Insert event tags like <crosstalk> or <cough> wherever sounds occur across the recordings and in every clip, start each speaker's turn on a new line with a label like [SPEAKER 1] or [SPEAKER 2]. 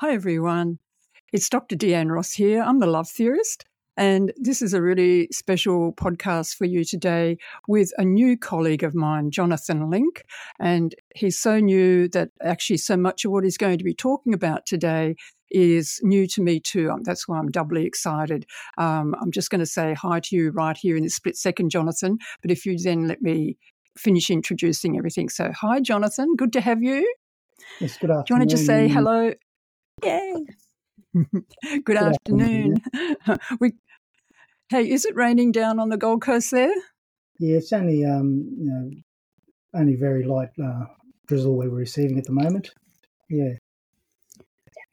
[SPEAKER 1] Hi, everyone. It's Dr. Deanne Ross here. I'm the love theorist. And this is a really special podcast for you today with a new colleague of mine, Jonathan Link. And he's so new that actually so much of what he's going to be talking about today is new to me too. Um, that's why I'm doubly excited. Um, I'm just going to say hi to you right here in this split second, Jonathan. But if you then let me finish introducing everything. So, hi, Jonathan. Good to have you.
[SPEAKER 2] Yes, good afternoon.
[SPEAKER 1] Do you want to just say hello? Yay. <laughs> good, afternoon. <laughs> we, hey, is it raining down on the Gold Coast there?
[SPEAKER 2] Yeah, it's only um, you know, only very light uh, drizzle we're receiving at the moment. Yeah.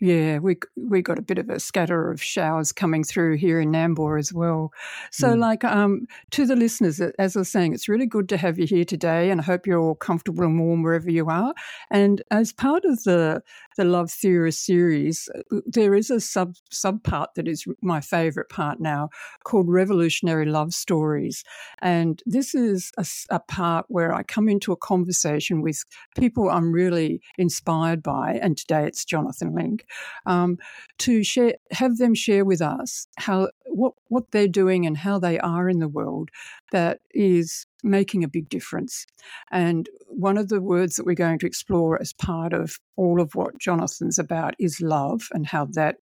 [SPEAKER 1] Yeah, we we got a bit of a scatter of showers coming through here in Nambour as well. So, mm. like um, to the listeners, as I was saying, it's really good to have you here today, and I hope you're all comfortable and warm wherever you are. And as part of the the Love Theorist series, uh, there is a sub sub part that is my favourite part now, called Revolutionary Love Stories, and this is a, a part where I come into a conversation with people I'm really inspired by, and today it's Jonathan Link um, to share, have them share with us how what what they're doing and how they are in the world that is making a big difference. And one of the words that we're going to explore as part of all of what Jonathan's about is love and how that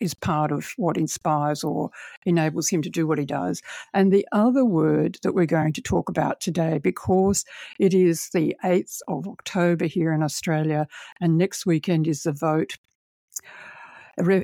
[SPEAKER 1] is part of what inspires or enables him to do what he does. And the other word that we're going to talk about today, because it is the 8th of October here in Australia, and next weekend is the vote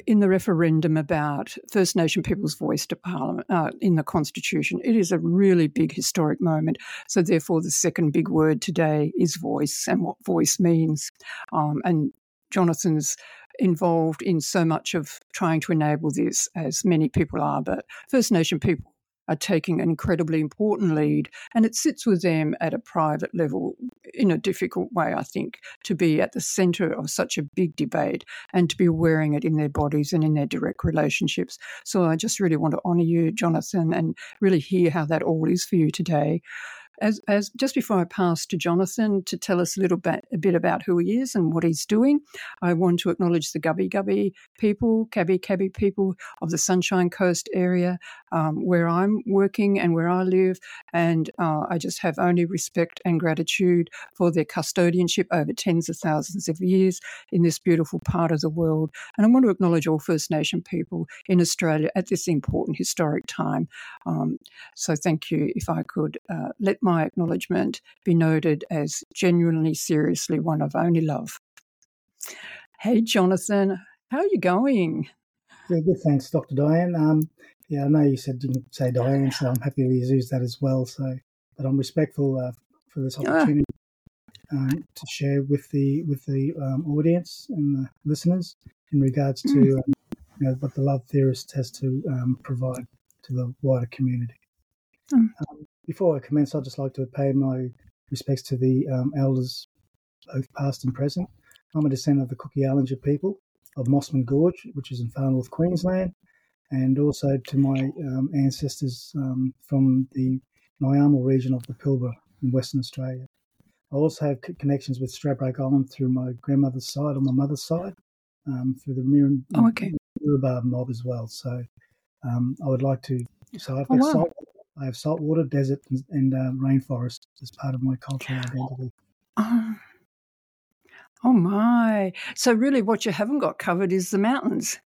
[SPEAKER 1] in the referendum about First Nation people's voice to Parliament uh, in the Constitution. It is a really big historic moment. So, therefore, the second big word today is voice and what voice means. Um, and Jonathan's involved in so much of trying to enable this, as many people are, but First Nation people are taking an incredibly important lead. And it sits with them at a private level in a difficult way, I think, to be at the centre of such a big debate and to be wearing it in their bodies and in their direct relationships. So I just really want to honour you, Jonathan, and really hear how that all is for you today as, as just before I pass to Jonathan to tell us a little bit, a bit about who he is and what he's doing, I want to acknowledge the Gubbi Gubbi people, Kabi Kabi people of the Sunshine Coast area um, where I'm working and where I live. And uh, I just have only respect and gratitude for their custodianship over tens of thousands of years in this beautiful part of the world. And I want to acknowledge all First Nation people in Australia at this important historic time. Um, so thank you. If I could uh, let my acknowledgement be noted as genuinely, seriously one of only love. Hey, Jonathan, how are you going?
[SPEAKER 2] Yeah, good. Thanks, Dr. Diane. Um, yeah, I know you said you didn't say Diane, so I'm happy to use that as well. So, but I'm respectful uh, for this opportunity um, to share with the with the um, audience and the listeners in regards to mm. um, you know, what the love theorist has to um, provide to the wider community. Mm. Before I commence, I'd just like to pay my respects to the um, elders, both past and present. I'm a descendant of the Kuku Yalinji people of Mossman Gorge, which is in far north Queensland, and also to my um, ancestors um, from the Nyamal region of the Pilbara in Western Australia. I also have connections with Stradbroke Island through my grandmother's side on my mother's side, um, through the Miran
[SPEAKER 1] oh, okay.
[SPEAKER 2] mob as well. So um, I would like to. So I've got oh, wow. I have saltwater, desert, and, and uh, rainforest as part of my cultural identity.
[SPEAKER 1] Oh. oh my! So really, what you haven't got covered is the mountains.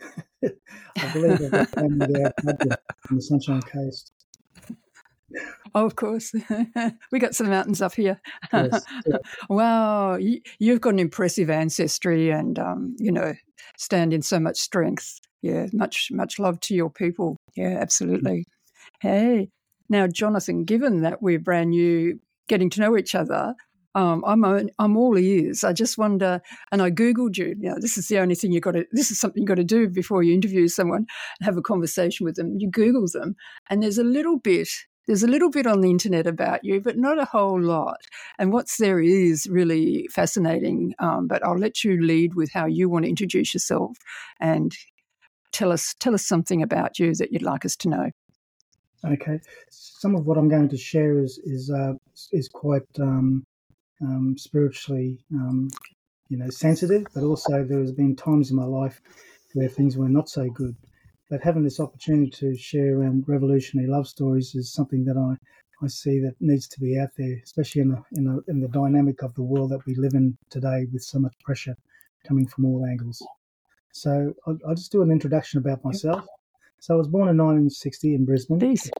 [SPEAKER 1] <laughs>
[SPEAKER 2] I believe I've there on the Sunshine Coast.
[SPEAKER 1] Oh, of course. <laughs> we got some mountains up here. Yes, yeah. <laughs> wow. You, have got an impressive ancestry and, um, you know, stand in so much strength. Yeah. Much, much love to your people. Yeah, absolutely. Hey, now, Jonathan, given that we're brand new, getting to know each other, um, I'm I'm all ears. I just wonder, and I googled you. You know, this is the only thing you've got to. This is something you've got to do before you interview someone and have a conversation with them. You Google them, and there's a little bit. There's a little bit on the internet about you, but not a whole lot. And what's there is really fascinating. Um, but I'll let you lead with how you want to introduce yourself and tell us tell us something about you that you'd like us to know.
[SPEAKER 2] Okay, some of what I'm going to share is is uh, is quite um, um, spiritually um, you know, sensitive, but also there has been times in my life where things were not so good. But having this opportunity to share around revolutionary love stories is something that I, I see that needs to be out there, especially in the, in the in the dynamic of the world that we live in today, with so much pressure coming from all angles. So I'll, I'll just do an introduction about myself. So I was born in 1960 in Brisbane.
[SPEAKER 1] Peace.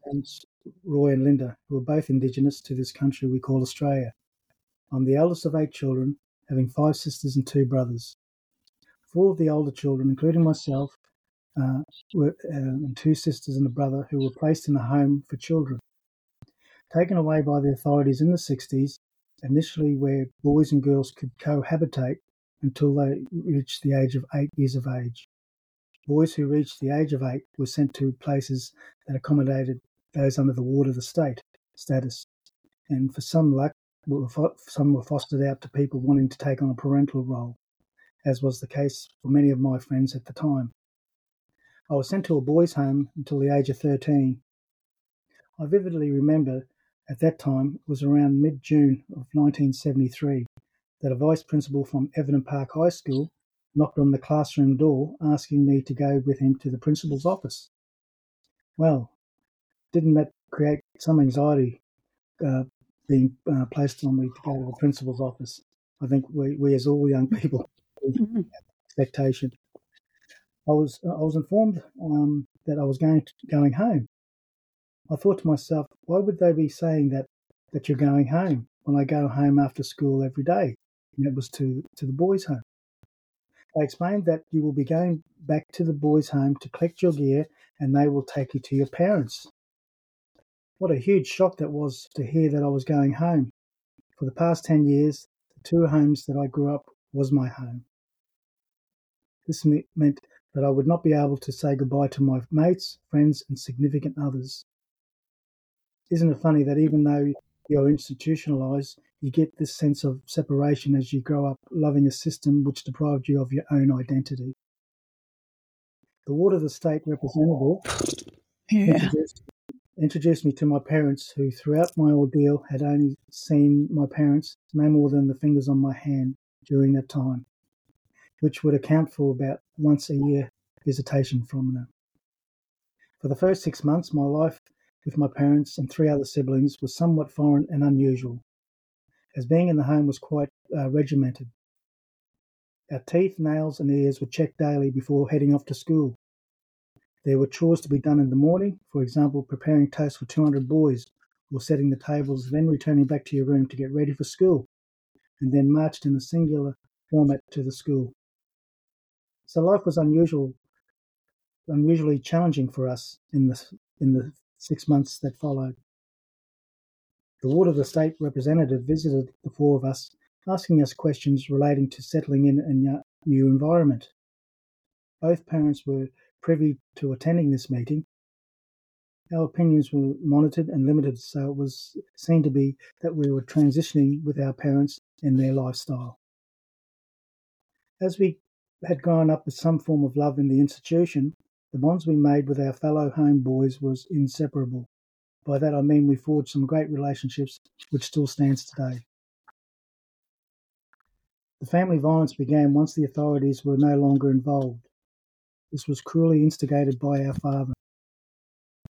[SPEAKER 2] Roy and Linda, who are both Indigenous to this country we call Australia. I'm the eldest of eight children, having five sisters and two brothers. Four of the older children, including myself, uh, were, uh, and two sisters and a brother, who were placed in a home for children. Taken away by the authorities in the 60s, initially where boys and girls could cohabitate until they reached the age of eight years of age. Boys who reached the age of eight were sent to places that accommodated those under the ward of the state status. And for some luck, some were fostered out to people wanting to take on a parental role, as was the case for many of my friends at the time. I was sent to a boys' home until the age of 13. I vividly remember at that time, it was around mid June of 1973, that a vice principal from Everton Park High School knocked on the classroom door asking me to go with him to the principal's office. Well, didn't that create some anxiety uh, being uh, placed on me to go to the principal's office? I think we, we as all young people, mm-hmm. expectation. I was I was informed um, that I was going to, going home. I thought to myself, why would they be saying that that you're going home when I go home after school every day? And it was to to the boys' home. They explained that you will be going back to the boys' home to collect your gear, and they will take you to your parents. What a huge shock that was to hear that I was going home. For the past ten years, the two homes that I grew up was my home. This meant that I would not be able to say goodbye to my mates, friends, and significant others. Isn't it funny that even though you're institutionalized, you get this sense of separation as you grow up loving a system which deprived you of your own identity? The Ward of the State representative <laughs> yeah. introduced, introduced me to my parents, who throughout my ordeal had only seen my parents no more than the fingers on my hand during that time which would account for about once a year visitation from them. For the first six months, my life with my parents and three other siblings was somewhat foreign and unusual, as being in the home was quite uh, regimented. Our teeth, nails, and ears were checked daily before heading off to school. There were chores to be done in the morning, for example, preparing toast for 200 boys or setting the tables, then returning back to your room to get ready for school, and then marched in a singular format to the school. So life was unusual, unusually challenging for us in the in the six months that followed. The Ward of the State representative visited the four of us, asking us questions relating to settling in a new environment. Both parents were privy to attending this meeting. Our opinions were monitored and limited, so it was seen to be that we were transitioning with our parents in their lifestyle. As we had grown up with some form of love in the institution, the bonds we made with our fellow home boys was inseparable. By that I mean we forged some great relationships which still stands today. The family violence began once the authorities were no longer involved. This was cruelly instigated by our father.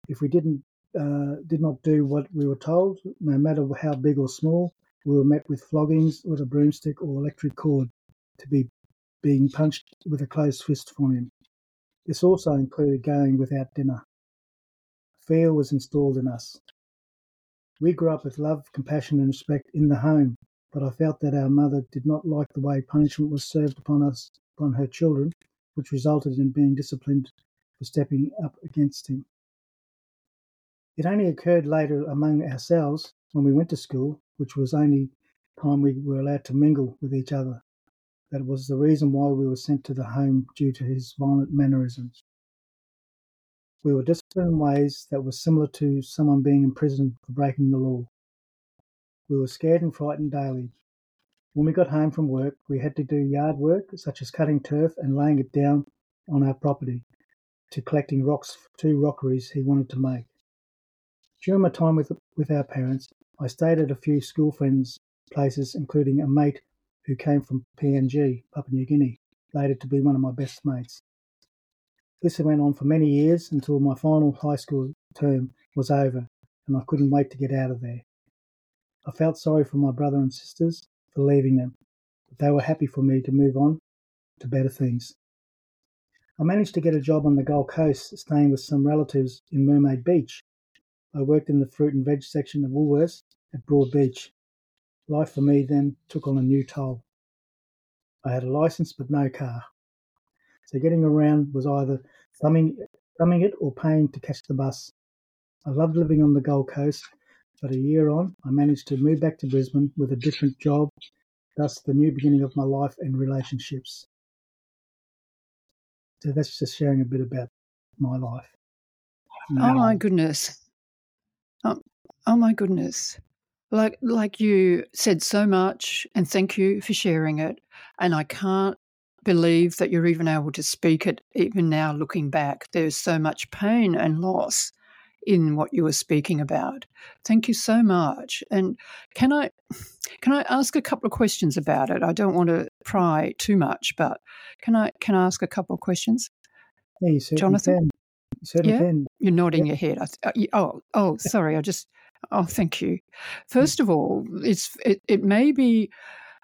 [SPEAKER 2] If we didn't uh, did not do what we were told, no matter how big or small, we were met with floggings with a broomstick or electric cord to be being punched with a closed fist from him. This also included going without dinner. Fear was installed in us. We grew up with love, compassion, and respect in the home, but I felt that our mother did not like the way punishment was served upon us, upon her children, which resulted in being disciplined for stepping up against him. It only occurred later among ourselves when we went to school, which was only time we were allowed to mingle with each other that was the reason why we were sent to the home due to his violent mannerisms. We were disciplined in ways that were similar to someone being imprisoned for breaking the law. We were scared and frightened daily. When we got home from work, we had to do yard work such as cutting turf and laying it down on our property to collecting rocks for two rockeries he wanted to make. During my time with, with our parents, I stayed at a few school friends' places, including a mate who came from PNG, Papua New Guinea, later to be one of my best mates. This went on for many years until my final high school term was over and I couldn't wait to get out of there. I felt sorry for my brother and sisters for leaving them, but they were happy for me to move on to better things. I managed to get a job on the Gold Coast, staying with some relatives in Mermaid Beach. I worked in the fruit and veg section of Woolworths at Broadbeach. Life for me then took on a new toll. I had a license but no car. So getting around was either thumbing, thumbing it or paying to catch the bus. I loved living on the Gold Coast, but a year on, I managed to move back to Brisbane with a different job, thus the new beginning of my life and relationships. So that's just sharing a bit about my life.
[SPEAKER 1] Oh my goodness. Oh, oh my goodness. Like like you said so much and thank you for sharing it. And I can't believe that you're even able to speak it even now looking back. There's so much pain and loss in what you were speaking about. Thank you so much. And can I can I ask a couple of questions about it? I don't want to pry too much, but can I can I ask a couple of questions?
[SPEAKER 2] Yeah, Jonathan.
[SPEAKER 1] yeah? Can. You're nodding yeah. your head. Uh, oh, oh, <laughs> sorry. I just. Oh, thank you. First of all, it's it, it may be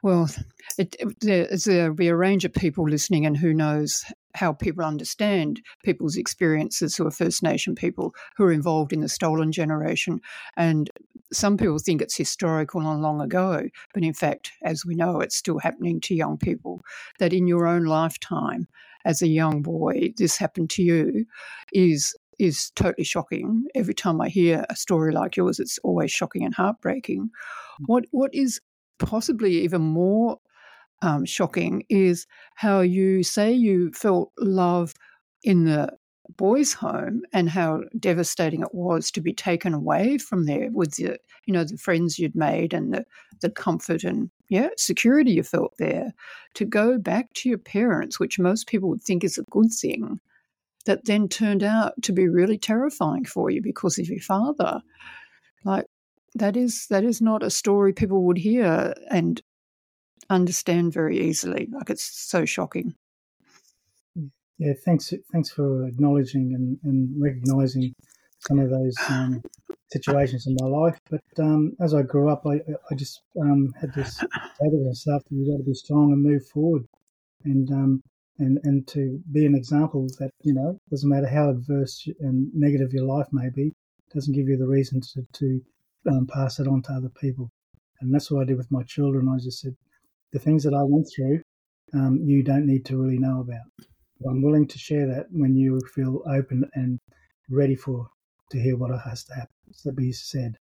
[SPEAKER 1] well, it, it, there'll be a range of people listening, and who knows how people understand people's experiences who are First Nation people who are involved in the stolen generation. And some people think it's historical and long ago, but in fact, as we know, it's still happening to young people. That in your own lifetime, as a young boy, this happened to you is is totally shocking. Every time I hear a story like yours, it's always shocking and heartbreaking. Mm. What what is possibly even more um, shocking is how you say you felt love in the boys' home and how devastating it was to be taken away from there with the you know the friends you'd made and the the comfort and yeah security you felt there. To go back to your parents which most people would think is a good thing that then turned out to be really terrifying for you because of your father that is that is not a story people would hear and understand very easily. Like it's so shocking.
[SPEAKER 2] Yeah, thanks. Thanks for acknowledging and, and recognizing some of those um, situations in my life. But um, as I grew up, I, I just um, had this and stuff that you got to be strong and move forward, and um, and and to be an example that you know doesn't matter how adverse and negative your life may be, doesn't give you the reason to to um, pass it on to other people. And that's what I did with my children. I just said, the things that I went through, um, you don't need to really know about. But I'm willing to share that when you feel open and ready for to hear what has to happen, to be said.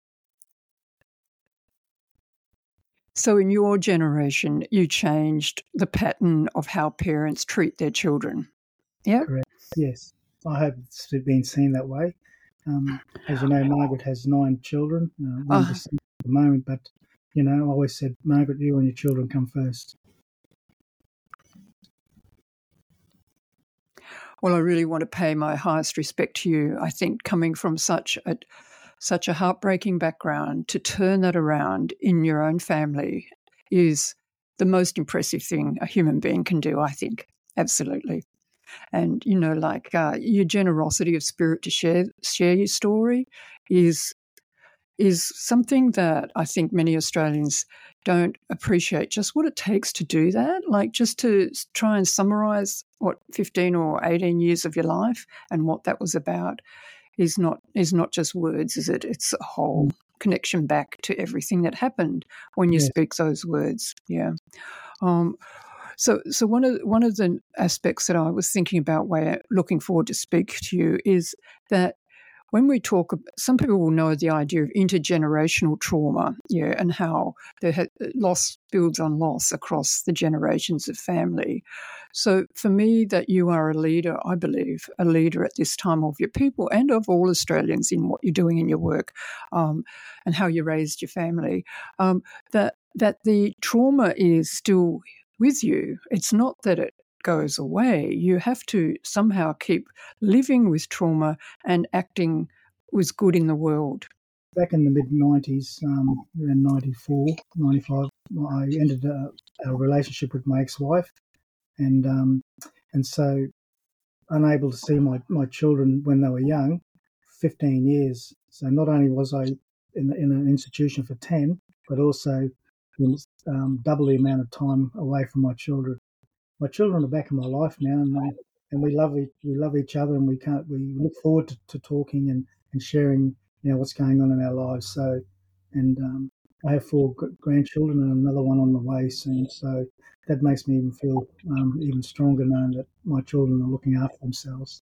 [SPEAKER 1] So, in your generation, you changed the pattern of how parents treat their children. Yeah.
[SPEAKER 2] Correct. Yes. I hope it's been seen that way. Um, as you know, Margaret has nine children, uh, one oh. at the moment, but you know, I always said, Margaret, you and your children come first.
[SPEAKER 1] Well, I really want to pay my highest respect to you. I think coming from such a such a heartbreaking background to turn that around in your own family is the most impressive thing a human being can do. I think absolutely and you know like uh, your generosity of spirit to share share your story is is something that I think many Australians don't appreciate just what it takes to do that. Like just to try and summarize what 15 or 18 years of your life and what that was about is not is not just words, is it? It's a whole mm. connection back to everything that happened when you yes. speak those words. Yeah. Um, so, so one of one of the aspects that I was thinking about, where looking forward to speak to you, is that when we talk, some people will know the idea of intergenerational trauma, yeah, and how the loss builds on loss across the generations of family. So, for me, that you are a leader, I believe, a leader at this time of your people and of all Australians in what you're doing in your work, um, and how you raised your family. Um, that that the trauma is still with you. It's not that it goes away. You have to somehow keep living with trauma and acting with good in the world.
[SPEAKER 2] Back in the mid 90s, um, around 94, 95, I ended a, a relationship with my ex-wife, and um, and so unable to see my, my children when they were young, 15 years. So not only was I in, in an institution for 10, but also um, double the amount of time away from my children. My children are back in my life now, and they, and we love we love each other, and we can't we look forward to, to talking and, and sharing you know what's going on in our lives. So, and um, I have four grandchildren and another one on the way soon. So that makes me even feel um, even stronger knowing that my children are looking after themselves.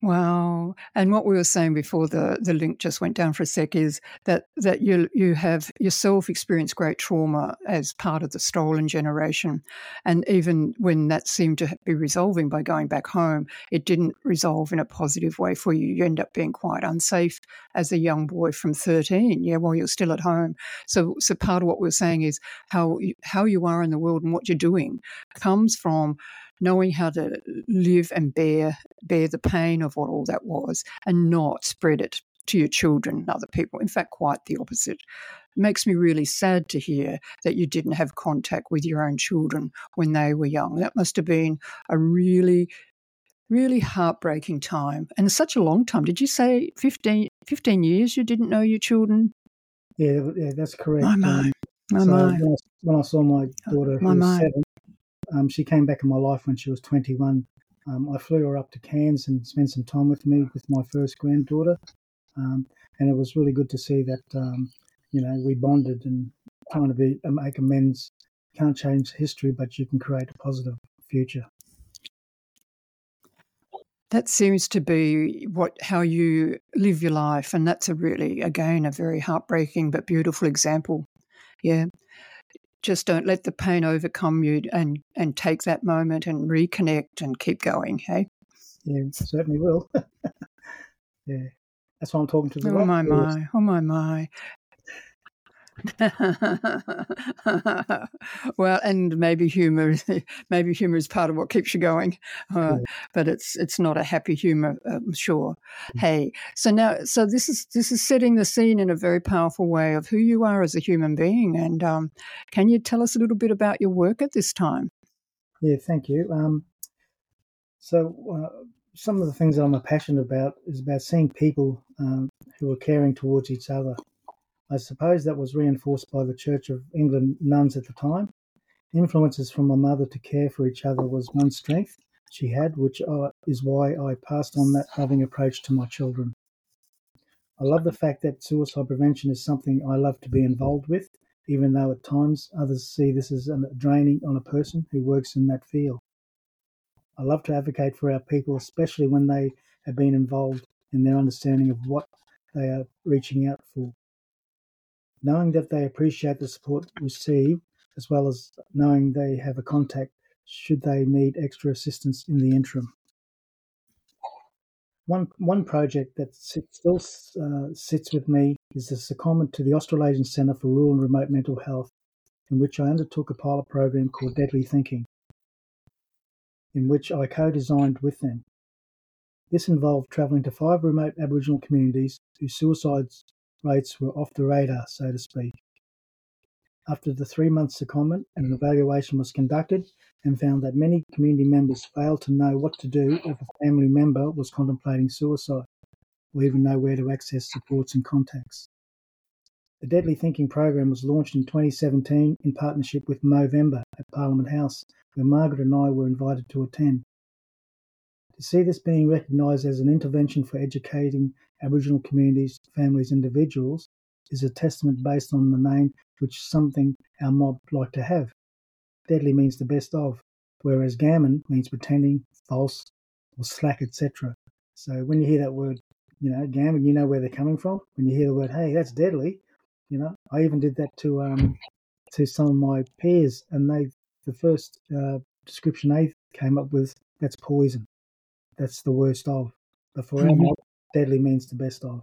[SPEAKER 1] Wow. And what we were saying before the, the link just went down for a sec is that, that you you have yourself experienced great trauma as part of the stolen generation. And even when that seemed to be resolving by going back home, it didn't resolve in a positive way for you. You end up being quite unsafe as a young boy from 13, yeah, while you're still at home. So so part of what we we're saying is how how you are in the world and what you're doing comes from knowing how to live and bear bear the pain of what all that was and not spread it to your children and other people. In fact, quite the opposite. It makes me really sad to hear that you didn't have contact with your own children when they were young. That must have been a really, really heartbreaking time and such a long time. Did you say 15, 15 years you didn't know your children?
[SPEAKER 2] Yeah, yeah that's correct.
[SPEAKER 1] My. Um, my,
[SPEAKER 2] so
[SPEAKER 1] my.
[SPEAKER 2] When, I, when I saw my daughter,
[SPEAKER 1] my, my.
[SPEAKER 2] seven, um, she came back in my life when she was 21. Um, I flew her up to Cairns and spent some time with me with my first granddaughter. Um, and it was really good to see that, um, you know, we bonded and trying to be, uh, make amends. can't change history, but you can create a positive future.
[SPEAKER 1] That seems to be what how you live your life, and that's a really, again, a very heartbreaking but beautiful example. Yeah, just don't let the pain overcome you and and take that moment and reconnect and keep going hey?
[SPEAKER 2] Yeah certainly will. <laughs> Yeah. That's why i'm talking to the
[SPEAKER 1] oh my my. Oh my my <laughs> well, and maybe humor, <laughs> maybe humor is part of what keeps you going, uh, yeah. but it's it's not a happy humor, I'm sure. Mm-hmm. Hey, so now, so this is this is setting the scene in a very powerful way of who you are as a human being, and um, can you tell us a little bit about your work at this time?
[SPEAKER 2] Yeah, thank you. Um, so. Uh, some of the things that I'm passionate about is about seeing people um, who are caring towards each other I suppose that was reinforced by the Church of England nuns at the time. Influences from my mother to care for each other was one strength she had, which uh, is why I passed on that loving approach to my children. I love the fact that suicide prevention is something I love to be involved with, even though at times others see this as a draining on a person who works in that field. I love to advocate for our people, especially when they have been involved in their understanding of what they are reaching out for knowing that they appreciate the support received, as well as knowing they have a contact should they need extra assistance in the interim. One, one project that still uh, sits with me is the secondment to the Australasian Centre for Rural and Remote Mental Health, in which I undertook a pilot program called Deadly Thinking, in which I co designed with them. This involved travelling to five remote Aboriginal communities whose suicides rates were off the radar, so to speak. After the three month secondment, an mm-hmm. evaluation was conducted and found that many community members failed to know what to do if a family member was contemplating suicide, or even know where to access supports and contacts. The Deadly Thinking program was launched in 2017 in partnership with Movember at Parliament House, where Margaret and I were invited to attend. To see this being recognised as an intervention for educating Aboriginal communities, families, individuals is a testament based on the name which something our mob like to have. Deadly means the best of, whereas gammon means pretending, false, or slack, etc. So when you hear that word, you know, gammon, you know where they're coming from. When you hear the word, hey, that's deadly, you know, I even did that to um to some of my peers, and they the first uh, description they came up with that's poison that's the worst of. But for mm-hmm. deadly means the best of.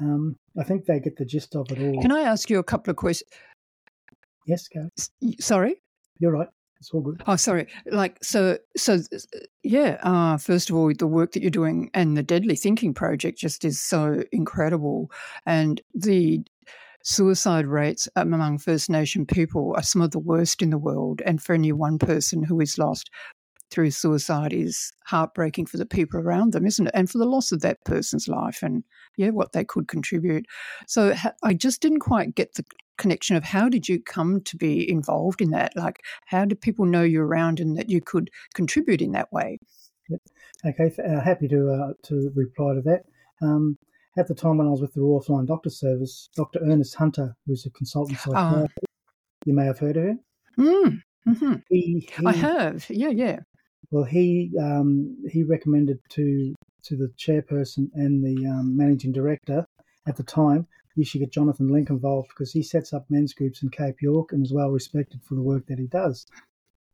[SPEAKER 2] Um, I think they get the gist of it all.
[SPEAKER 1] Can I ask you a couple of questions?
[SPEAKER 2] Yes, go.
[SPEAKER 1] Sorry?
[SPEAKER 2] You're right. It's all good.
[SPEAKER 1] Oh, sorry. Like, so, so, yeah. Uh, first of all, the work that you're doing and the Deadly Thinking Project just is so incredible. And the suicide rates among First Nation people are some of the worst in the world. And for any one person who is lost through suicide is heartbreaking for the people around them, isn't it? And for the loss of that person's life and, yeah, what they could contribute. So I just didn't quite get the connection of how did you come to be involved in that? Like, how did people know you're around and that you could contribute in that way?
[SPEAKER 2] Okay, uh, happy to uh, to reply to that. Um, at the time when I was with the Royal Flying Doctor Service, Dr. Ernest Hunter, who's a consultant ah. psychiatrist, uh, you may have heard of him.
[SPEAKER 1] Mm, mm-hmm. he, he, I have, yeah, yeah.
[SPEAKER 2] Well, he um, he recommended to to the chairperson and the um, managing director at the time you should get Jonathan Link involved because he sets up men's groups in Cape York and is well respected for the work that he does.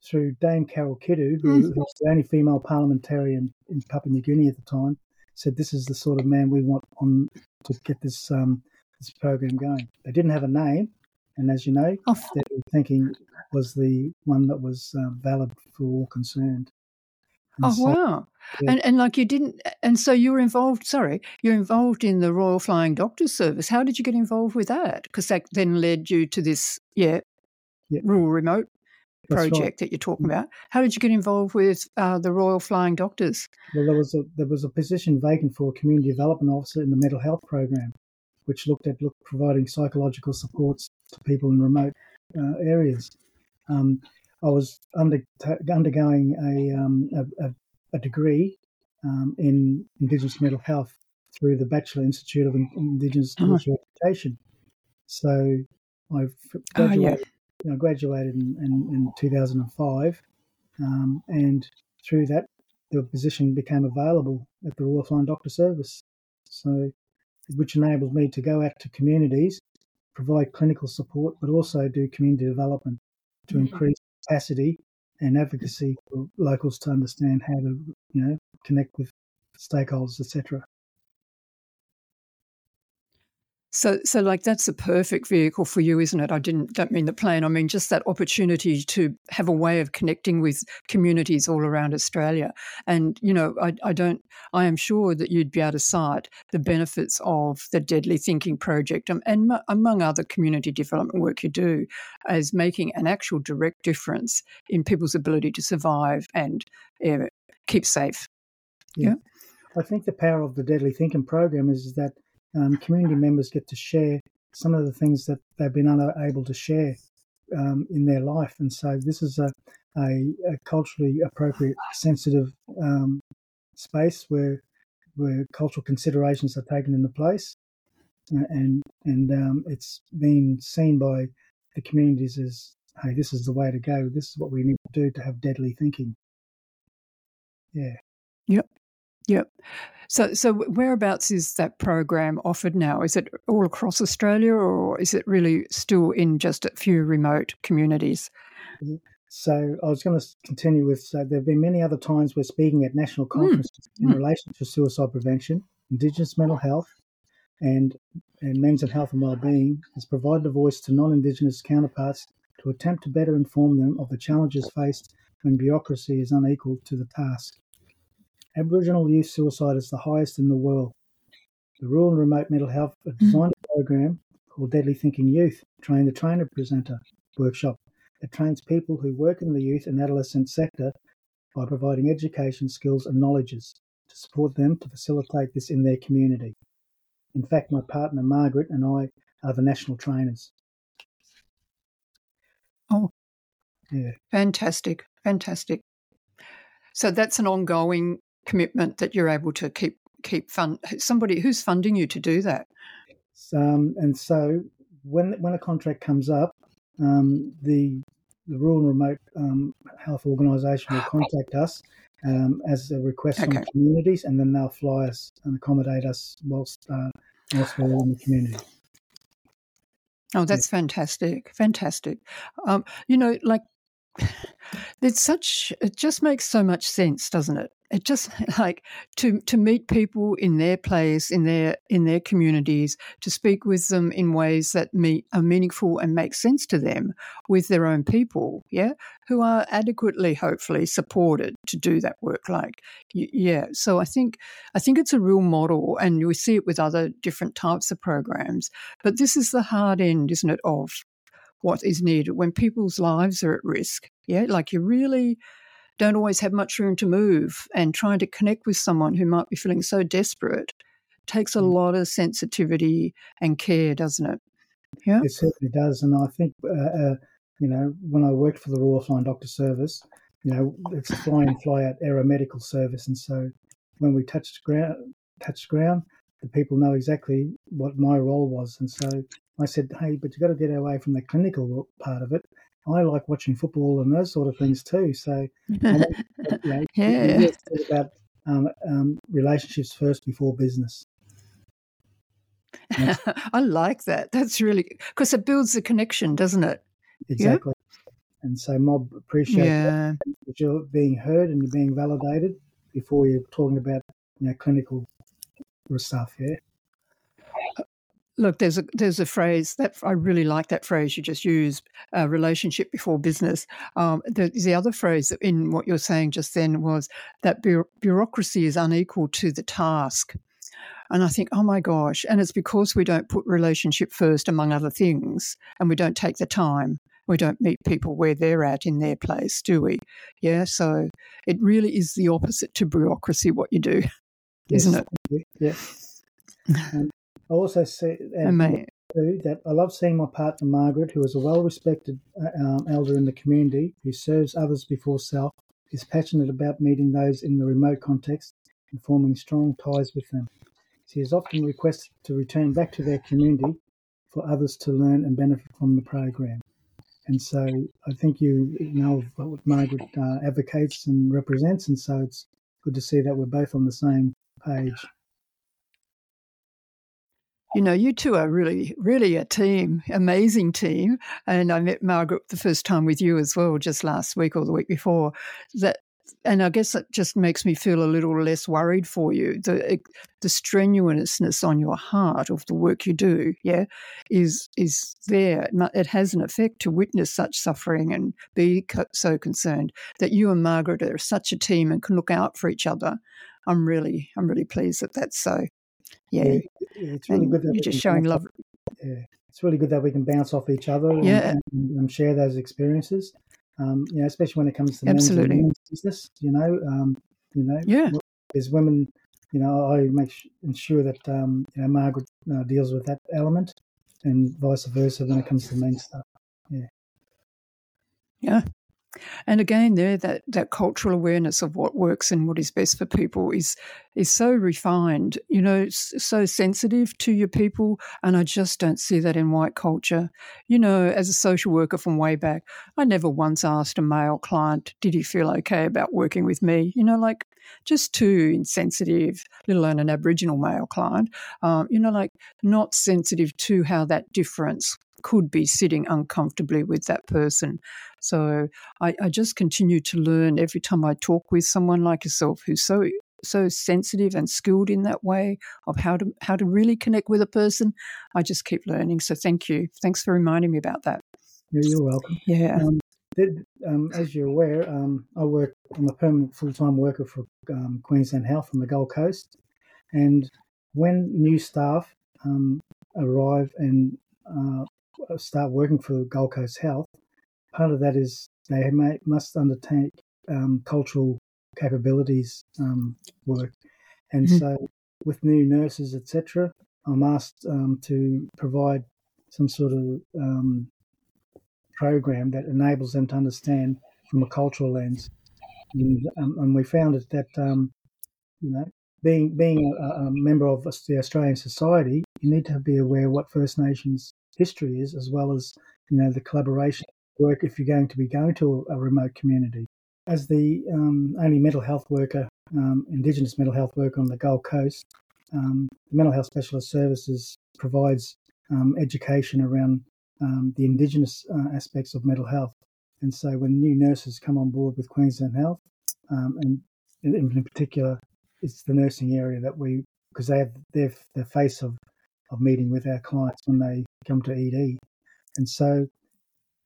[SPEAKER 2] Through Dame Carol Kidu, who, mm-hmm. who's the only female parliamentarian in Papua New Guinea at the time, said this is the sort of man we want on to get this um, this program going. They didn't have a name, and as you know, oh. their thinking was the one that was uh, valid for all concerned.
[SPEAKER 1] And oh so, wow! Yeah. And and like you didn't, and so you were involved. Sorry, you're involved in the Royal Flying Doctors Service. How did you get involved with that? Because that then led you to this, yeah, yeah. rural remote project right. that you're talking about. How did you get involved with uh, the Royal Flying Doctors?
[SPEAKER 2] Well, there was a there was a position vacant for a community development officer in the mental health program, which looked at look, providing psychological supports to people in remote uh, areas. Um, I was under, undergoing a, um, a, a, degree um, in Indigenous mental health through the Batchelor Institute of Indigenous uh-huh. Education. So I graduated, oh, yeah. you know, graduated in, in, in 2005, um, and through that, the position became available at the Royal Flying Doctor Service. So, which enables me to go out to communities, provide clinical support, but also do community development to mm-hmm. increase capacity and advocacy for locals to understand how to, you know, connect with stakeholders, etc.
[SPEAKER 1] So, so like that's a perfect vehicle for you, isn't it? I didn't don't mean the plane. I mean just that opportunity to have a way of connecting with communities all around Australia. And you know, I, I don't. I am sure that you'd be able to cite the benefits of the Deadly Thinking project and, and among other community development work you do, as making an actual direct difference in people's ability to survive and uh, keep safe.
[SPEAKER 2] Yeah. yeah. I think the power of the Deadly Thinking program is that um, community members get to share some of the things that they've been unable to share um, in their life. And so this is a, a, a culturally appropriate, sensitive um, space where where cultural considerations are taken into place, uh, and and um, it's been seen by the communities as, hey, this is the way to go. This is what we need to do to have deadly thinking. Yeah.
[SPEAKER 1] Yep. Yep. So, so whereabouts is that program offered now? Is it all across Australia, or is it really still in just a few remote communities?
[SPEAKER 2] Mm-hmm. So, I was going to continue with. So, there have been many other times we're speaking at national hmm. conferences mm. in mm. relation to suicide prevention, Indigenous mental health, and and men's mental health and well-being has provided a voice to non-Indigenous counterparts to attempt to better inform them of the challenges faced when bureaucracy is unequal to the task. Aboriginal youth suicide is the highest in the world. The Rural and Remote Mental Health mm-hmm. designed a program called Deadly Thinking Youth, Train the Trainer Presenter workshop that trains people who work in the youth and adolescent sector by providing education, skills, and knowledges to support them to facilitate this in their community. In fact, my partner Margaret and I are the national trainers.
[SPEAKER 1] Oh, yeah. Fantastic. Fantastic. So that's an ongoing commitment that you're able to keep keep fund somebody who's funding you to do that.
[SPEAKER 2] Um, and so when when a contract comes up, um, the the rural and remote um, health organisation will contact us um, as a request okay. from the communities, and then they'll fly us and accommodate us whilst uh, whilst we're in the community.
[SPEAKER 1] Oh, that's yeah. fantastic! Fantastic. Um, you know, like it's such it just makes so much sense doesn't it? It just <laughs> like to to meet people in their place in their in their communities to speak with them in ways that meet are meaningful and make sense to them with their own people yeah who are adequately hopefully supported to do that work like yeah. So i think i think it's a real model and we see it with other different types of programs but this is the hard end isn't it of what is needed when people's lives are at risk. Yeah, like you really don't always have much room to move, and trying to connect with someone who might be feeling so desperate takes a mm. lot of sensitivity and care, doesn't it?
[SPEAKER 2] Yeah, it certainly does. And I think, uh, uh, you know, when I worked for the Royal Flying Doctor Service, you know, it's a fly in, fly out aeromedical service, and so when we touched ground, touched ground, the people know exactly what my role was, and so I said, hey, but you've got to get away from the clinical part of it. I like watching football and those sort of things too. So, <laughs> you know, yeah, about um, um, relationships first before business. <laughs>
[SPEAKER 1] I like that. That's really because it builds the connection, doesn't it?
[SPEAKER 2] Exactly. Yeah? And so, mob appreciate yeah. that, that you're being heard and you're being validated before you're talking about you know clinical stuff. Yeah.
[SPEAKER 1] Look, there's a there's a phrase that I really like that phrase you just used, uh, relationship before business. Um, the, the other phrase in what you're saying just then was that bu- bureaucracy is unequal to the task. And I think, oh my gosh, and it's because we don't put relationship first among other things, and we don't take the time. We don't meet people where they're at in their place, do we? Yeah. So it really is the opposite to bureaucracy, what you do, <laughs> yes. isn't
[SPEAKER 2] it? Yeah. <laughs> Um, I also say that I love seeing my partner Margaret, who is a well-respected uh, um, elder in the community, who serves others before self, is passionate about meeting those in the remote context and forming strong ties with them. She is often requested to return back to their community for others to learn and benefit from the program. And so I think you know what Margaret uh, advocates and represents, and so it's good to see that we're both on the same page
[SPEAKER 1] you know, you two are really, really a team, amazing team. And I met Margaret the first time with you as well, just last week or the week before. That, and I guess it just makes me feel a little less worried for you. The the strenuousness on your heart of the work you do, yeah, is is there. It has an effect to witness such suffering and be so concerned that you and Margaret are such a team and can look out for each other. I'm really, I'm really pleased that that's so yeah, yeah
[SPEAKER 2] it's really and good that
[SPEAKER 1] you're just showing love.
[SPEAKER 2] yeah, it's really good that we can bounce off each other and,
[SPEAKER 1] yeah.
[SPEAKER 2] and, and share those experiences. Um, you know, especially when it comes to
[SPEAKER 1] Absolutely.
[SPEAKER 2] men's business. You know, um, you know,
[SPEAKER 1] yeah,
[SPEAKER 2] as women, you know, I make ensure that um, you know Margaret uh, deals with that element, and vice versa when it comes to men's stuff. Yeah.
[SPEAKER 1] Yeah, and again, there that that cultural awareness of what works and what is best for people is is so refined. You know, so sensitive to your people, and I just don't see that in white culture. You know, as a social worker from way back, I never once asked a male client, "Did he feel okay about working with me?" You know, like just too insensitive, let alone an Aboriginal male client. Um, you know, like not sensitive to how that difference could be sitting uncomfortably with that person. So I, I just continue to learn every time I talk with someone like yourself who's so so sensitive and skilled in that way of how to how to really connect with a person. I just keep learning. So thank you. Thanks for reminding me about that.
[SPEAKER 2] You're welcome.
[SPEAKER 1] Yeah. Um,
[SPEAKER 2] um, as you're aware, um, I work. I'm a permanent full time worker for um, Queensland Health on the Gold Coast, and when new staff um, arrive and uh, start working for Gold Coast Health, part of that is they may, must undertake um, cultural capabilities um, work, and mm-hmm. so with new nurses, etc., I'm asked um, to provide some sort of um, program that enables them to understand from a cultural lens, and, um, and we found it that um, you know being being a, a, member of the Australian Society, you need to be aware what First Nations history is, as well as you know the collaboration work if you're going to be going to a, remote community. As the um, only mental health worker, um, Indigenous mental health worker on the Gold Coast, um, the Mental Health Specialist Services provides um, education around um, the Indigenous uh, aspects of mental health And so when new nurses come on board with Queensland Health, um, and in, in, particular, it's the nursing area that we, because they have they're the face of, of meeting with our clients when they come to ED. And so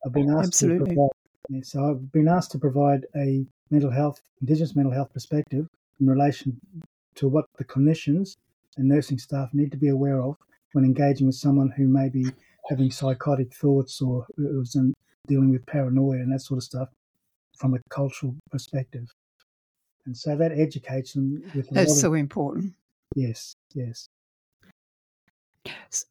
[SPEAKER 2] I've been asked
[SPEAKER 1] Absolutely.
[SPEAKER 2] to provide, so I've been asked to provide a mental health, Indigenous mental health perspective in relation to what the clinicians and nursing staff need to be aware of when engaging with someone who may be having psychotic thoughts or was dealing with paranoia and that sort of stuff from a cultural perspective. And so that educates them. With
[SPEAKER 1] That's so of, important.
[SPEAKER 2] Yes, yes.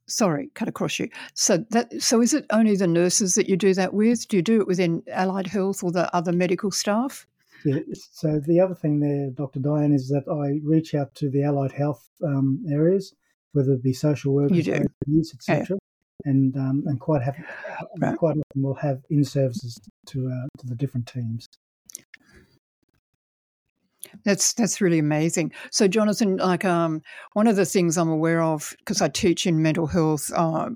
[SPEAKER 1] Sorry, cut across you. So that so is it only the nurses that you do that with? Do you do it within allied health or the other medical staff?
[SPEAKER 2] Yeah, so the other thing there, Dr. Diane, is that I reach out to the allied health um, areas, whether it be social workers, etc., yeah. and um, and quite happy, right. quite often we'll have in services to uh, to the different teams.
[SPEAKER 1] That's that's really amazing. So, Jonathan, like um, one of the things I'm aware of because I teach in mental health uh,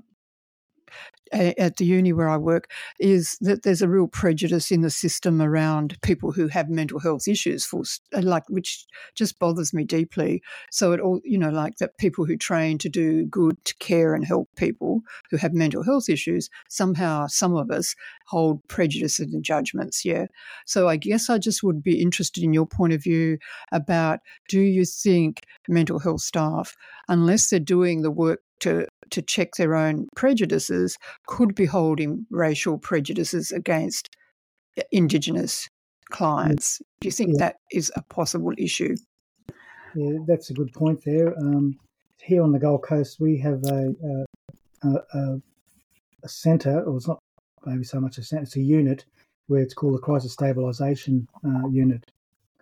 [SPEAKER 1] at the uni where I work is that there's a real prejudice in the system around people who have mental health issues, uh, like which just bothers me deeply. So it all, you know, like that people who train to do good, to care and help people who have mental health issues, somehow some of us hold prejudices and judgments. Yeah. So I guess I just would be interested in your point of view about do you think mental health staff, unless they're doing the work to to check their own prejudices could be holding racial prejudices against Indigenous clients. Do you think yeah. that is a possible issue?
[SPEAKER 2] Yeah, that's a good point there. Um, here on the Gold Coast, we have a, a, a, a centre, or it's not maybe so much a centre, it's a unit where it's called the Crisis Stabilisation uh, Unit,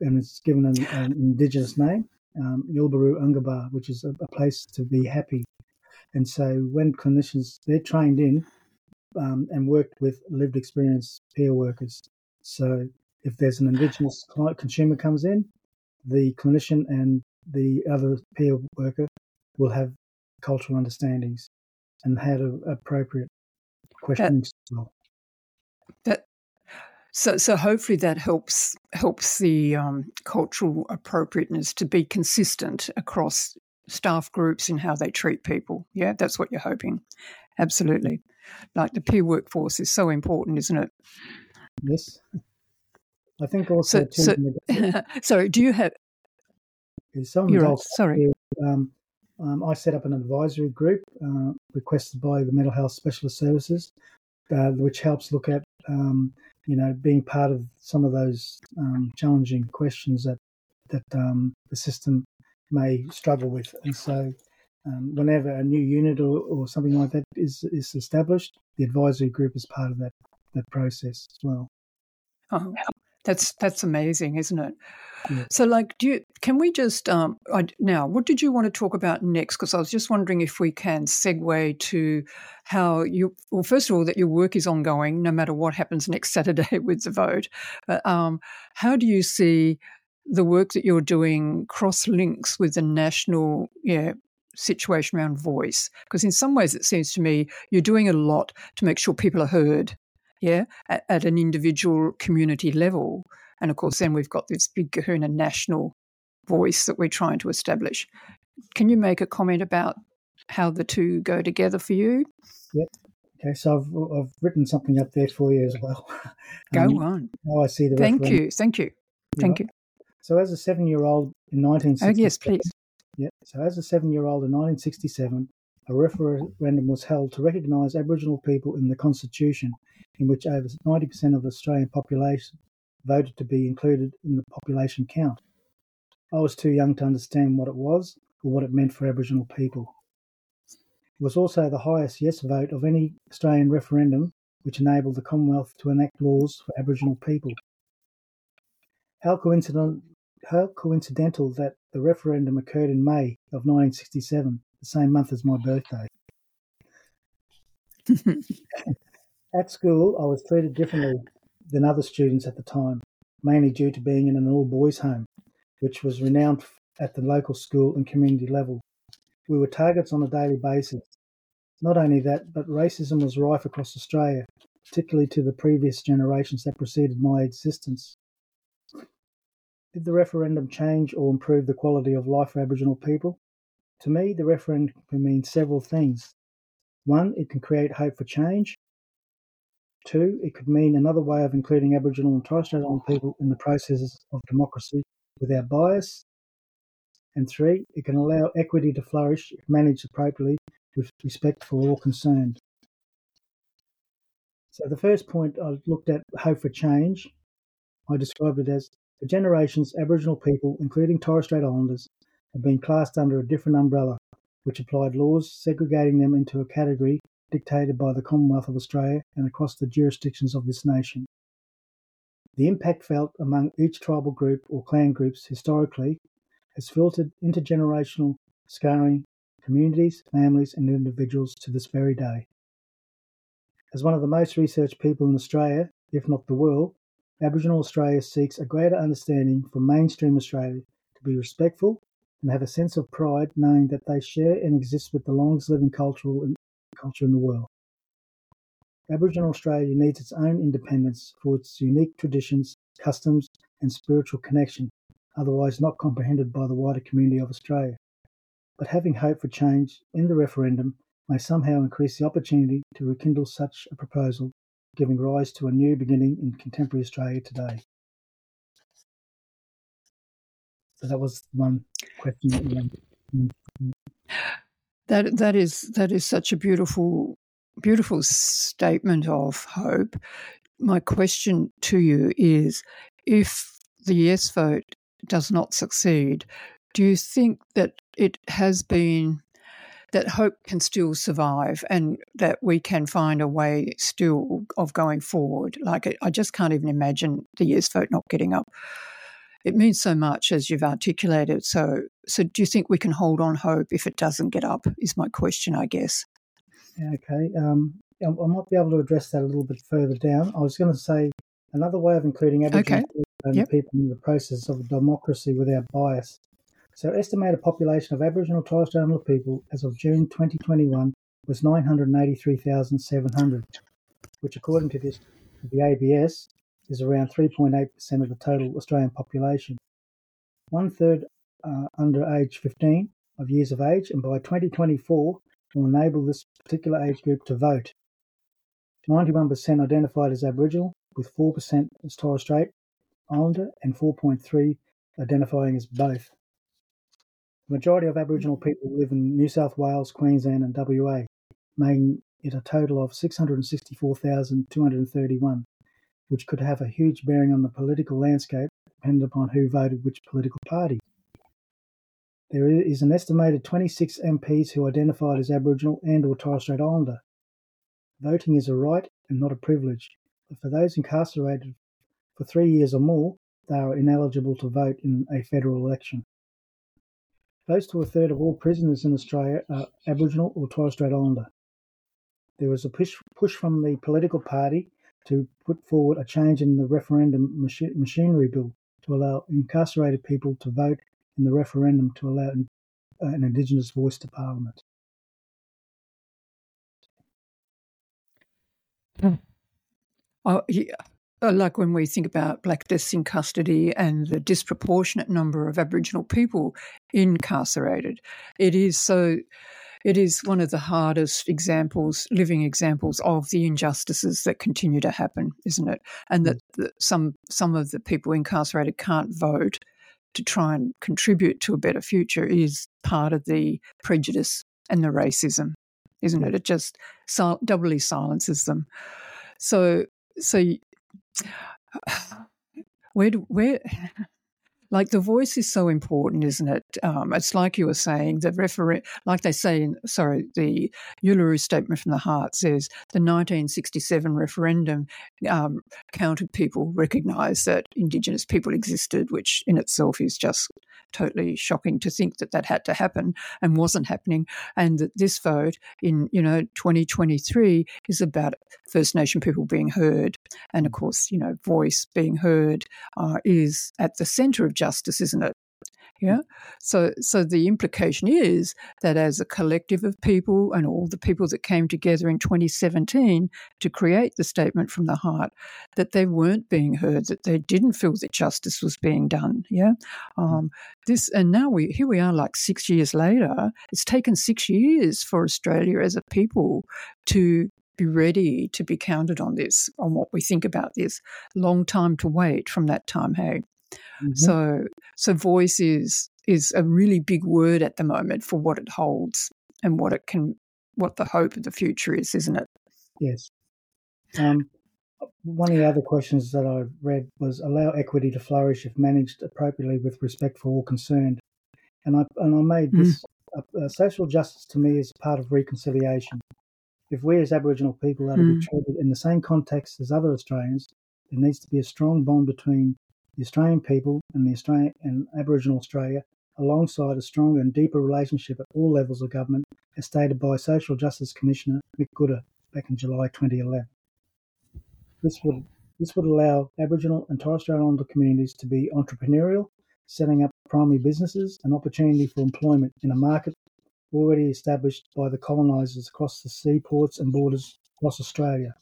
[SPEAKER 2] and it's given an, an Indigenous name, um, Yulburu Ungaba, which is a, a place to be happy. And so when clinicians, they're trained in um, and worked with lived experience peer workers. So if there's an Indigenous client, consumer comes in, the clinician and the other peer worker will have cultural understandings and how to appropriate questioning
[SPEAKER 1] that, that so so hopefully that helps helps the um, cultural appropriateness to be consistent across staff groups in how they treat people. Yeah, that's what you're hoping. Absolutely. Like the peer workforce is so important, isn't it?
[SPEAKER 2] Yes. I think also. So,
[SPEAKER 1] so <laughs> sorry, do you have.
[SPEAKER 2] Some
[SPEAKER 1] You're sorry.
[SPEAKER 2] Um, um, I set up an advisory group uh, requested by the Mental Health Specialist Services, uh, which helps look at, um, you know, being part of some of those um, challenging questions that that um, the system may struggle with. And so, um, whenever a new unit or, or something like that is is established, the advisory group is part of that that process as well.
[SPEAKER 1] Oh, that's that's amazing, isn't it? Yeah. So, like, do you can we just um, I, now? What did you want to talk about next? Because I was just wondering if we can segue to how you. Well, first of all, that your work is ongoing, no matter what happens next Saturday <laughs> with the vote. But um, how do you see the work that you're doing cross links with the national yeah, situation around voice? Because in some ways, it seems to me you're doing a lot to make sure people are heard, yeah, at, at an individual community level. And of course, then we've got this big kahuna national voice that we're trying to establish. Can you make a comment about how the two go together for you?
[SPEAKER 2] Yep. Okay, so I've, I've written something up there for you as well.
[SPEAKER 1] Go um, on.
[SPEAKER 2] How I see the
[SPEAKER 1] Thank you. Thank you. Thank you.
[SPEAKER 2] So, as a seven year old in 1967,
[SPEAKER 1] oh, yes, please.
[SPEAKER 2] Yeah, so as a seven year old in 1967, a referendum was held to recognise Aboriginal people in the Constitution, in which over 90% of the Australian population voted to be included in the population count. I was too young to understand what it was or what it meant for Aboriginal people. It was also the highest yes vote of any Australian referendum which enabled the Commonwealth to enact laws for Aboriginal people. How coincidental, how coincidental that the referendum occurred in May of 1967, the same month as my birthday. <laughs> at school, I was treated differently than other students at the time, mainly due to being in an all boys home, which was renowned at the local school and community level. We were targets on a daily basis. Not only that, but racism was rife across Australia, particularly to the previous generations that preceded my existence. Did the referendum change or improve the quality of life for Aboriginal people? To me, the referendum can mean several things. One, it can create hope for change. Two, it could mean another way of including Aboriginal and Torres Strait Islander people in the processes of democracy without bias. And three, it can allow equity to flourish if managed appropriately with respect for all concerned. So the first point I looked at hope for change. I described it as for generations, Aboriginal people, including Torres Strait Islanders, have been classed under a different umbrella, which applied laws segregating them into a category dictated by the Commonwealth of Australia and across the jurisdictions of this nation. The impact felt among each tribal group or clan groups historically has filtered intergenerational scarring communities, families, and individuals to this very day. As one of the most researched people in Australia, if not the world, Aboriginal Australia seeks a greater understanding from mainstream Australia to be respectful and have a sense of pride knowing that they share and exist with the longest living cultural culture in the world. Aboriginal Australia needs its own independence for its unique traditions, customs, and spiritual connection, otherwise not comprehended by the wider community of Australia. But having hope for change in the referendum may somehow increase the opportunity to rekindle such a proposal, giving rise to a new beginning in contemporary Australia today. So that was one question.
[SPEAKER 1] That that is that is such a beautiful beautiful statement of hope. My question to you is if the yes vote does not succeed, do you think that it has been that hope can still survive and that we can find a way still of going forward? Like, I just can't even imagine the yes vote not getting up it means so much as you've articulated. So, so do you think we can hold on hope if it doesn't get up? Is my question, I guess.
[SPEAKER 2] Okay, um, I, might be able to address that a little bit further down. I was going to say another way of including Aboriginal okay. yep. people in the process of democracy without bias. So, estimated population of Aboriginal Torres Strait Islander people as of June 2021 was 983,700, which, according to this, the ABS, is around 3.8% of the total Australian population. One third are uh, under age 15 of years of age, and by 2024 will enable this particular age group to vote. 91% identified as Aboriginal, with 4% as Torres Strait Islander and 4.3 identifying as both. Majority of Aboriginal people live in New South Wales, Queensland, and WA, making it a total of 664,231 which could have a huge bearing on the political landscape depending upon who voted which political party. There is an estimated 26 MPs who identified as Aboriginal and or Torres Strait Islander. Voting is a right and not a privilege, but for those incarcerated for three years or more, they are ineligible to vote in a federal election. Close to a third of all prisoners in Australia are Aboriginal or Torres Strait Islander. There was a push, push from the political party to put forward a change in the referendum machinery bill to allow incarcerated people to vote in the referendum to allow an, uh, an Indigenous voice to Parliament.
[SPEAKER 1] Oh, yeah. Uh, like when we think about black deaths in custody and the disproportionate number of Aboriginal people incarcerated, it is so it is one of the hardest examples, living examples of the injustices that continue to happen, isn't it? And that, mm. that some some of the people incarcerated can't vote to try and contribute to a better future is part of the prejudice and the racism, isn't it? It just doubly silences them. So, so where do, where like the voice is so important, isn't it? Um, it's like you were saying, the referee, like they say in, sorry, the Uluru Statement from the Heart says the 1967 referendum um, counted people recognised that Indigenous people existed, which in itself is just totally shocking to think that that had to happen and wasn't happening, and that this vote in you know 2023 is about First Nation people being heard, and of course you know voice being heard uh, is at the centre of justice, isn't it? Yeah. So, so the implication is that as a collective of people and all the people that came together in 2017 to create the statement from the heart, that they weren't being heard, that they didn't feel that justice was being done. Yeah. Um, this, and now we here we are, like six years later. It's taken six years for Australia as a people to be ready to be counted on this, on what we think about this. Long time to wait from that time. Hey. Mm-hmm. So, so voice is is a really big word at the moment for what it holds and what it can, what the hope of the future is, isn't it?
[SPEAKER 2] Yes. Um, one of the other questions that I read was allow equity to flourish if managed appropriately with respect for all concerned. And I and I made mm. this uh, social justice to me is part of reconciliation. If we as Aboriginal people are to mm. be treated in the same context as other Australians, there needs to be a strong bond between the Australian people and the Australian and Aboriginal Australia, alongside a stronger and deeper relationship at all levels of government, as stated by Social Justice Commissioner Mick Gooda back in July 2011. This would this would allow Aboriginal and Torres Strait Islander communities to be entrepreneurial, setting up primary businesses and opportunity for employment in a market already established by the colonisers across the seaports and borders across Australia.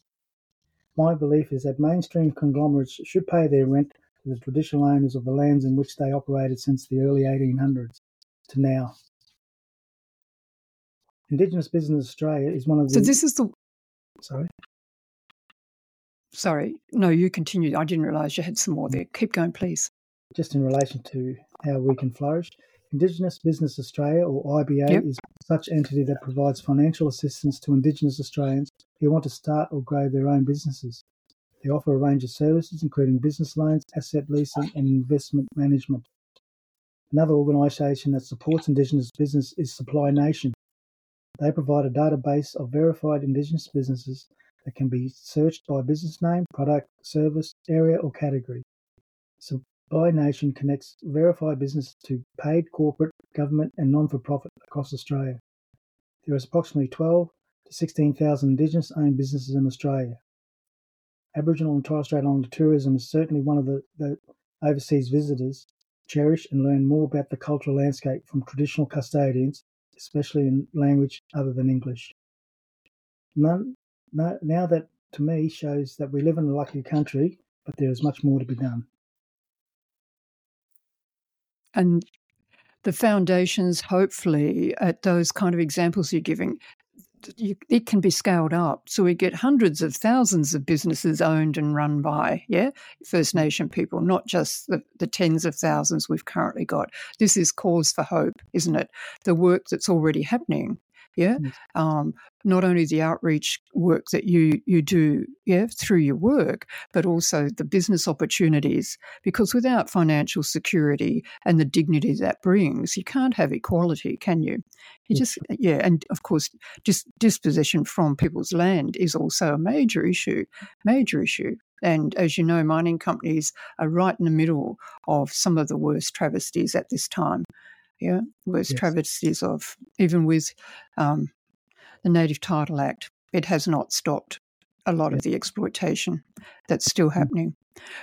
[SPEAKER 2] My belief is that mainstream conglomerates should pay their rent to the traditional owners of the lands in which they operated since the early 1800s to now. Indigenous Business Australia is one of the.
[SPEAKER 1] So this is the.
[SPEAKER 2] Sorry.
[SPEAKER 1] Sorry. No, you continue. I didn't realise you had some more there. Keep going, please.
[SPEAKER 2] Just in relation to how we can flourish, Indigenous Business Australia, or IBA, yep. is such entity that provides financial assistance to Indigenous Australians who want to start or grow their own businesses. They offer a range of services, including business loans, asset leasing, and investment management. Another organisation that supports Indigenous business is Supply Nation. They provide a database of verified Indigenous businesses that can be searched by business name, product, service, area, or category. Supply Nation connects verified businesses to paid corporate, government, and non for profit across Australia. There is approximately 12 to 16,000 Indigenous owned businesses in Australia. Aboriginal and Torres Strait Islander tourism is certainly one of the, the overseas visitors cherish and learn more about the cultural landscape from traditional custodians, especially in language other than English. Now that to me shows that we live in a lucky country, but there is much more to be done.
[SPEAKER 1] And the foundations, hopefully, at those kind of examples you're giving, it can be scaled up. So we get hundreds of thousands of businesses owned and run by, yeah, First Nation people, not just the, the tens of thousands we've currently got. This is cause for hope, isn't it? The work that's already happening yeah mm. um, not only the outreach work that you you do yeah through your work but also the business opportunities because without financial security and the dignity that brings you can't have equality can you? You just yeah and of course just dispossession from people's land is also a major issue major issue. And as you know, mining companies are right in the middle of some of the worst travesties at this time yeah, worst yes. travesties of even with um, the Native Title Act, it has not stopped a lot yes. of the exploitation that's still mm. happening.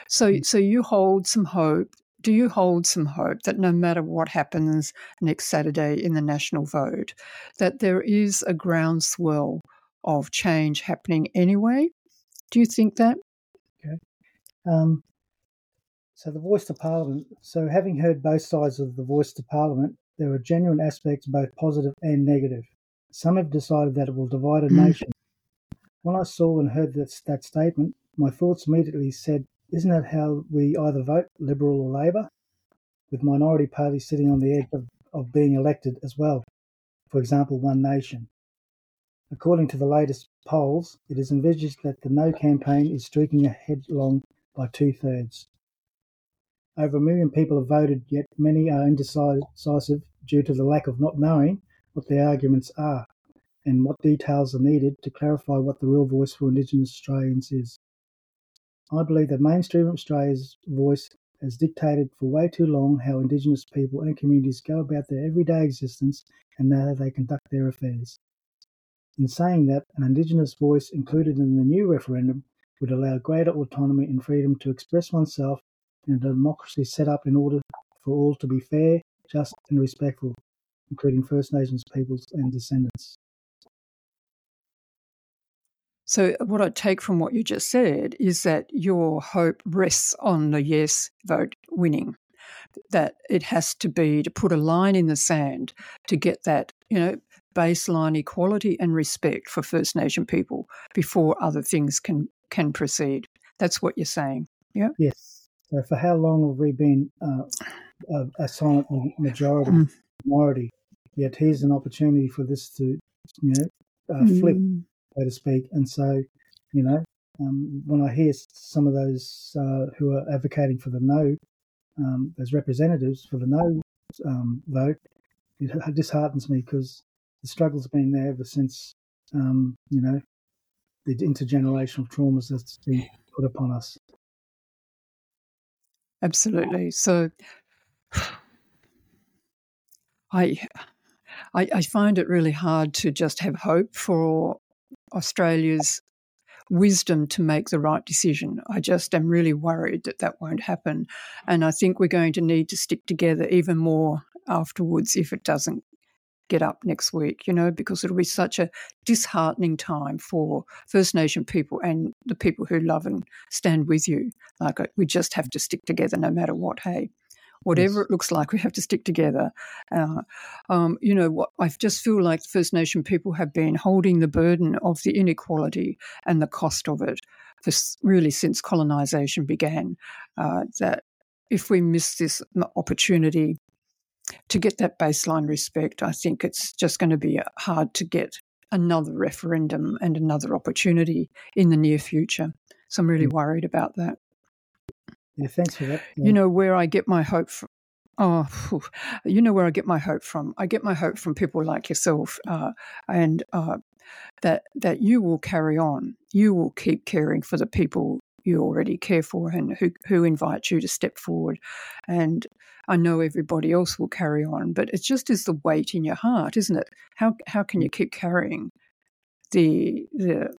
[SPEAKER 1] So, mm. so you hold some hope. Do you hold some hope that no matter what happens next Saturday in the national vote, that there is a groundswell of change happening anyway? Do you think that?
[SPEAKER 2] Okay. Um, so the voice to Parliament. So having heard both sides of the voice to Parliament, there are genuine aspects, both positive and negative. Some have decided that it will divide a mm. nation. When I saw and heard that, that statement, my thoughts immediately said, isn't that how we either vote Liberal or Labor? With minority parties sitting on the edge of, of being elected as well. For example, One Nation. According to the latest polls, it is envisaged that the No campaign is streaking ahead long by two thirds. Over a million people have voted, yet many are indecisive due to the lack of not knowing what their arguments are and what details are needed to clarify what the real voice for Indigenous Australians is. I believe that mainstream Australia's voice has dictated for way too long how Indigenous people and communities go about their everyday existence and how they conduct their affairs. In saying that, an Indigenous voice included in the new referendum would allow greater autonomy and freedom to express oneself in a democracy set up in order for all to be fair, just, and respectful, including First Nations peoples and descendants.
[SPEAKER 1] So, what I take from what you just said is that your hope rests on the yes vote winning. That it has to be to put a line in the sand to get that, you know, baseline equality and respect for First Nation people before other things can can proceed. That's what you're saying. Yeah.
[SPEAKER 2] Yes. So, for how long have we been uh, a, a, silent majority mm. minority? Yet here's an opportunity for this to, you know, uh, flip. Mm so to speak. And so, you know, um, when I hear some of those uh, who are advocating for the no, um, as representatives for the no um, vote, it disheartens me because the struggle's been there ever since, um, you know, the intergenerational traumas that's been put upon us.
[SPEAKER 1] Absolutely. Oh. So, I, I, I find it really hard to just have hope for Australia's wisdom to make the right decision. I just am really worried that that won't happen. And I think we're going to need to stick together even more afterwards if it doesn't get up next week, you know, because it'll be such a disheartening time for First Nation people and the people who love and stand with you. Like, we just have to stick together no matter what, hey? whatever yes. it looks like, we have to stick together. Uh, um, you know, what, I just feel like First Nation people have been holding the burden of the inequality and the cost of it for really since colonisation began. Uh, that if we miss this opportunity to get that baseline respect, I think it's just going to be uh, hard to get another referendum and another opportunity in the near future. So I'm really mm. worried about that.
[SPEAKER 2] Yeah, thanks for that.
[SPEAKER 1] Yeah. You know where I get my hope from. Oh, you know where I get my hope from. I get my hope from people like yourself, uh, and uh, that that you will carry on. You will keep caring for the people you already care for, and who who invite you to step forward. And I know everybody else will carry on, but it just is the weight in your heart, isn't it? How how can you keep carrying the the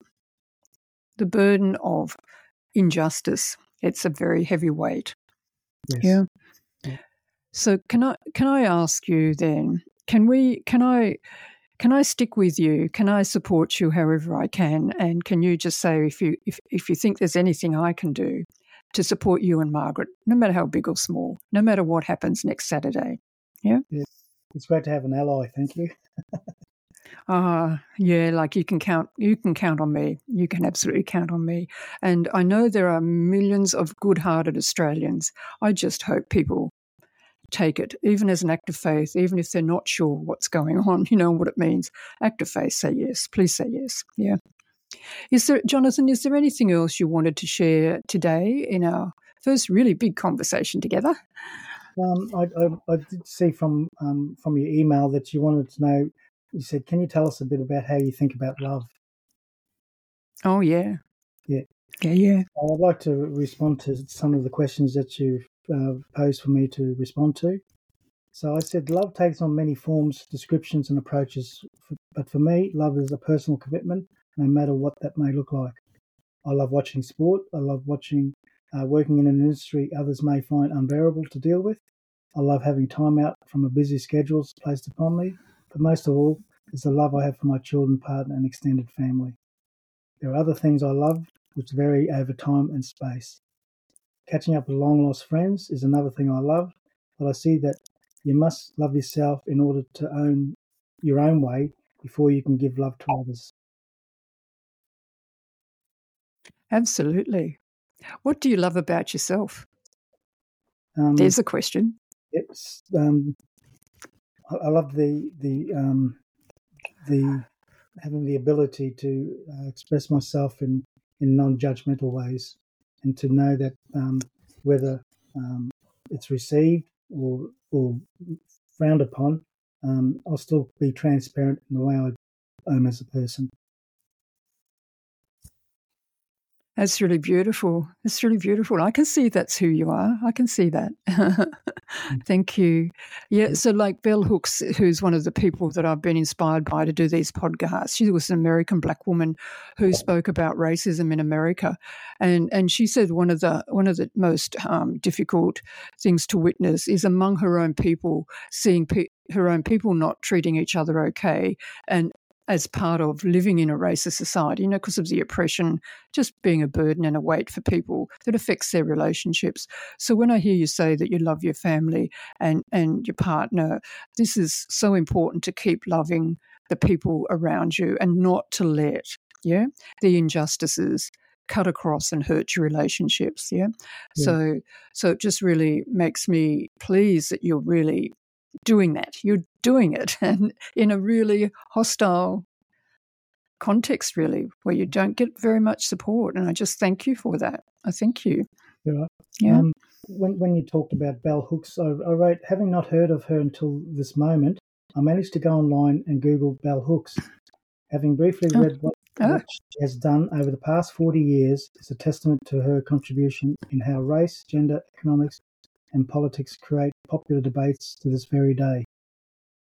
[SPEAKER 1] the burden of injustice it's a very heavy weight. Yes. Yeah. yeah. So can I can I ask you then? Can we? Can I? Can I stick with you? Can I support you however I can? And can you just say if you if, if you think there's anything I can do to support you and Margaret, no matter how big or small, no matter what happens next Saturday? Yeah.
[SPEAKER 2] yeah. It's great to have an ally. Thank you.
[SPEAKER 1] Uh, <laughs> yeah, like you can count you can count on me. You can absolutely count on me. And I know there are millions of good-hearted Australians. I just hope people take it, even as an act of faith, even if they're not sure what's going on, <laughs> you know what it means. Act of faith, say yes. Please say yes. Yeah. Is there, Jonathan, is there anything else you wanted to share today in our first really big conversation together?
[SPEAKER 2] Um, I, I, I, did see from um, from your email that you wanted to know you said, "Can you tell us a bit about how you think about love?"
[SPEAKER 1] Oh yeah,
[SPEAKER 2] yeah,
[SPEAKER 1] yeah, yeah.
[SPEAKER 2] I'd like to respond to some of the questions that you've uh, posed for me to respond to. So I said, love takes on many forms, descriptions, and approaches. But for me, love is a personal commitment, no matter what that may look like. I love watching sport. I love watching, uh, working in an industry others may find unbearable to deal with. I love having time out from a busy schedule placed upon me but most of all is the love I have for my children, partner, and extended family. There are other things I love which vary over time and space. Catching up with long lost friends is another thing I love, but I see that you must love yourself in order to own your own way before you can give love to others.
[SPEAKER 1] Absolutely. What do you love about yourself? Um, There's a question.
[SPEAKER 2] It's um, I love the the um, the having the ability to uh, express myself in in non-judgmental ways, and to know that um, whether um, it's received or or frowned upon, um, I'll still be transparent in the way I am as a person.
[SPEAKER 1] That's really beautiful. It's really beautiful. I can see that's who you are. I can see that. <laughs> Thank you. Yeah. So, like Bell Hooks, who's one of the people that I've been inspired by to do these podcasts, she was an American black woman who spoke about racism in America, and and she said one of the one of the most um, difficult things to witness is among her own people, seeing pe- her own people not treating each other okay, and as part of living in a racist society, you know, because of the oppression, just being a burden and a weight for people that affects their relationships. So when I hear you say that you love your family and, and your partner, this is so important to keep loving the people around you and not to let, yeah, the injustices cut across and hurt your relationships. Yeah? yeah. So so it just really makes me pleased that you're really doing that. You're doing it <laughs> and in a really hostile context, really, where you don't get very much support. And I just thank you for that. I thank you.
[SPEAKER 2] Yeah. yeah. Um, when, when you talked about Bell Hooks, I, I, wrote, having not heard of her until this moment, I managed to go online and Google Bell Hooks. Having briefly oh. read what, oh. what she has done over the past 40 years is a testament to her contribution in how race, gender, economics, and politics create popular debates to this very day.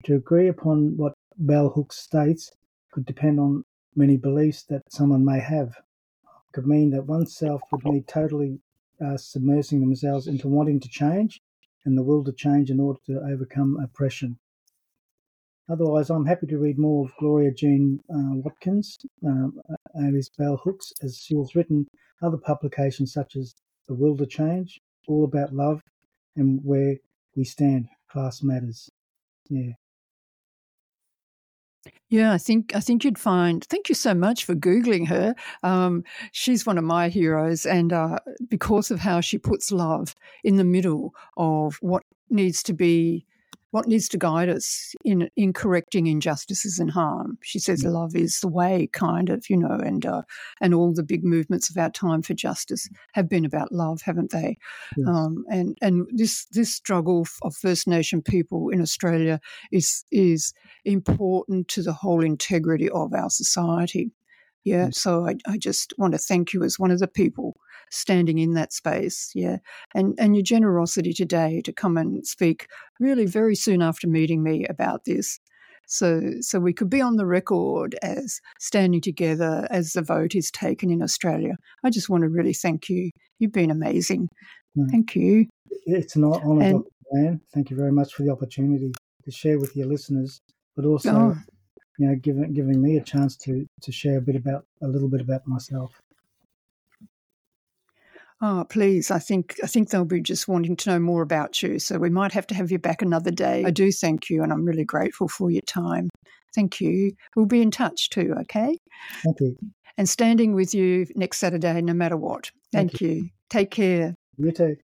[SPEAKER 2] To agree upon what bell hooks states could depend on many beliefs that someone may have. It could mean that oneself would need totally uh, submersing themselves into wanting to change and the will to change in order to overcome oppression. Otherwise, I'm happy to read more of Gloria Jean uh, Watkins, um, alias Bell Hooks, as she has written other publications such as The Will to Change, All About Love, and where we stand. Class matters. Yeah.
[SPEAKER 1] Yeah, I think I think you'd find. Thank you so much for googling her. Um, she's one of my heroes, and uh, because of how she puts love in the middle of what needs to be what needs to guide us in in correcting injustices and harm. She says yeah. love is the way, kind of, you know, and uh, and all the big movements of our time for justice have been about love, haven't they? Yes. Um, and and this this struggle of First Nation people in Australia is is important to the whole integrity of our society. Yeah, so I, I just want to thank you as one of the people standing in that space. Yeah. And, and your generosity today to come and speak really very soon after meeting me about this. So, so we could be on the record as standing together as the vote is taken in Australia. I just want to really thank you. You've been amazing. Mm. Thank you.
[SPEAKER 2] It's an honour, and, Dr. Thank you very much for the opportunity to share with your listeners, but also, oh. you know, giving giving me a chance to to share a bit about a little bit about myself.
[SPEAKER 1] Oh, please. I think I think they'll be just wanting to know more about you. So we might have to have you back another day. I do thank you and I'm really grateful for your time. Thank you. We'll be in touch too, okay?
[SPEAKER 2] Thank you.
[SPEAKER 1] And standing with you next Saturday no matter what. Thank, thank you. you. Take care.
[SPEAKER 2] You too.